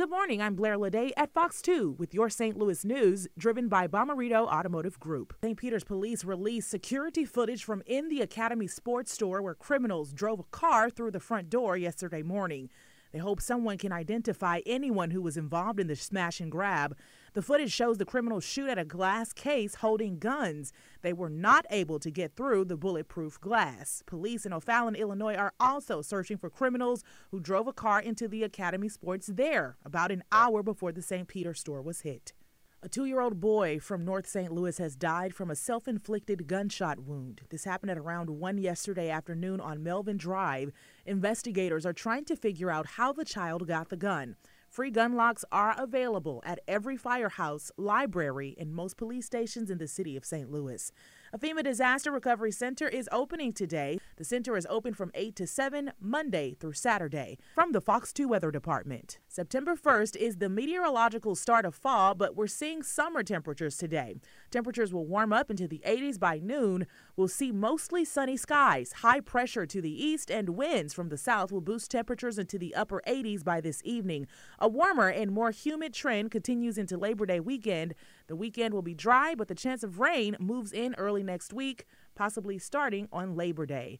Good morning. I'm Blair Lede at Fox 2 with your St. Louis news, driven by Bommarito Automotive Group. St. Peter's police released security footage from in the Academy Sports Store where criminals drove a car through the front door yesterday morning. They hope someone can identify anyone who was involved in the smash and grab. The footage shows the criminals shoot at a glass case holding guns. They were not able to get through the bulletproof glass. Police in O'Fallon, Illinois are also searching for criminals who drove a car into the Academy Sports there about an hour before the St. Peter store was hit. A two year old boy from North St. Louis has died from a self inflicted gunshot wound. This happened at around 1 yesterday afternoon on Melvin Drive. Investigators are trying to figure out how the child got the gun. Free gun locks are available at every firehouse, library, and most police stations in the city of St. Louis. A FEMA Disaster Recovery Center is opening today. The center is open from 8 to 7, Monday through Saturday. From the Fox 2 Weather Department, September 1st is the meteorological start of fall, but we're seeing summer temperatures today. Temperatures will warm up into the 80s by noon. We'll see mostly sunny skies. High pressure to the east and winds from the south will boost temperatures into the upper 80s by this evening. A warmer and more humid trend continues into Labor Day weekend. The weekend will be dry, but the chance of rain moves in early next week, possibly starting on Labor Day.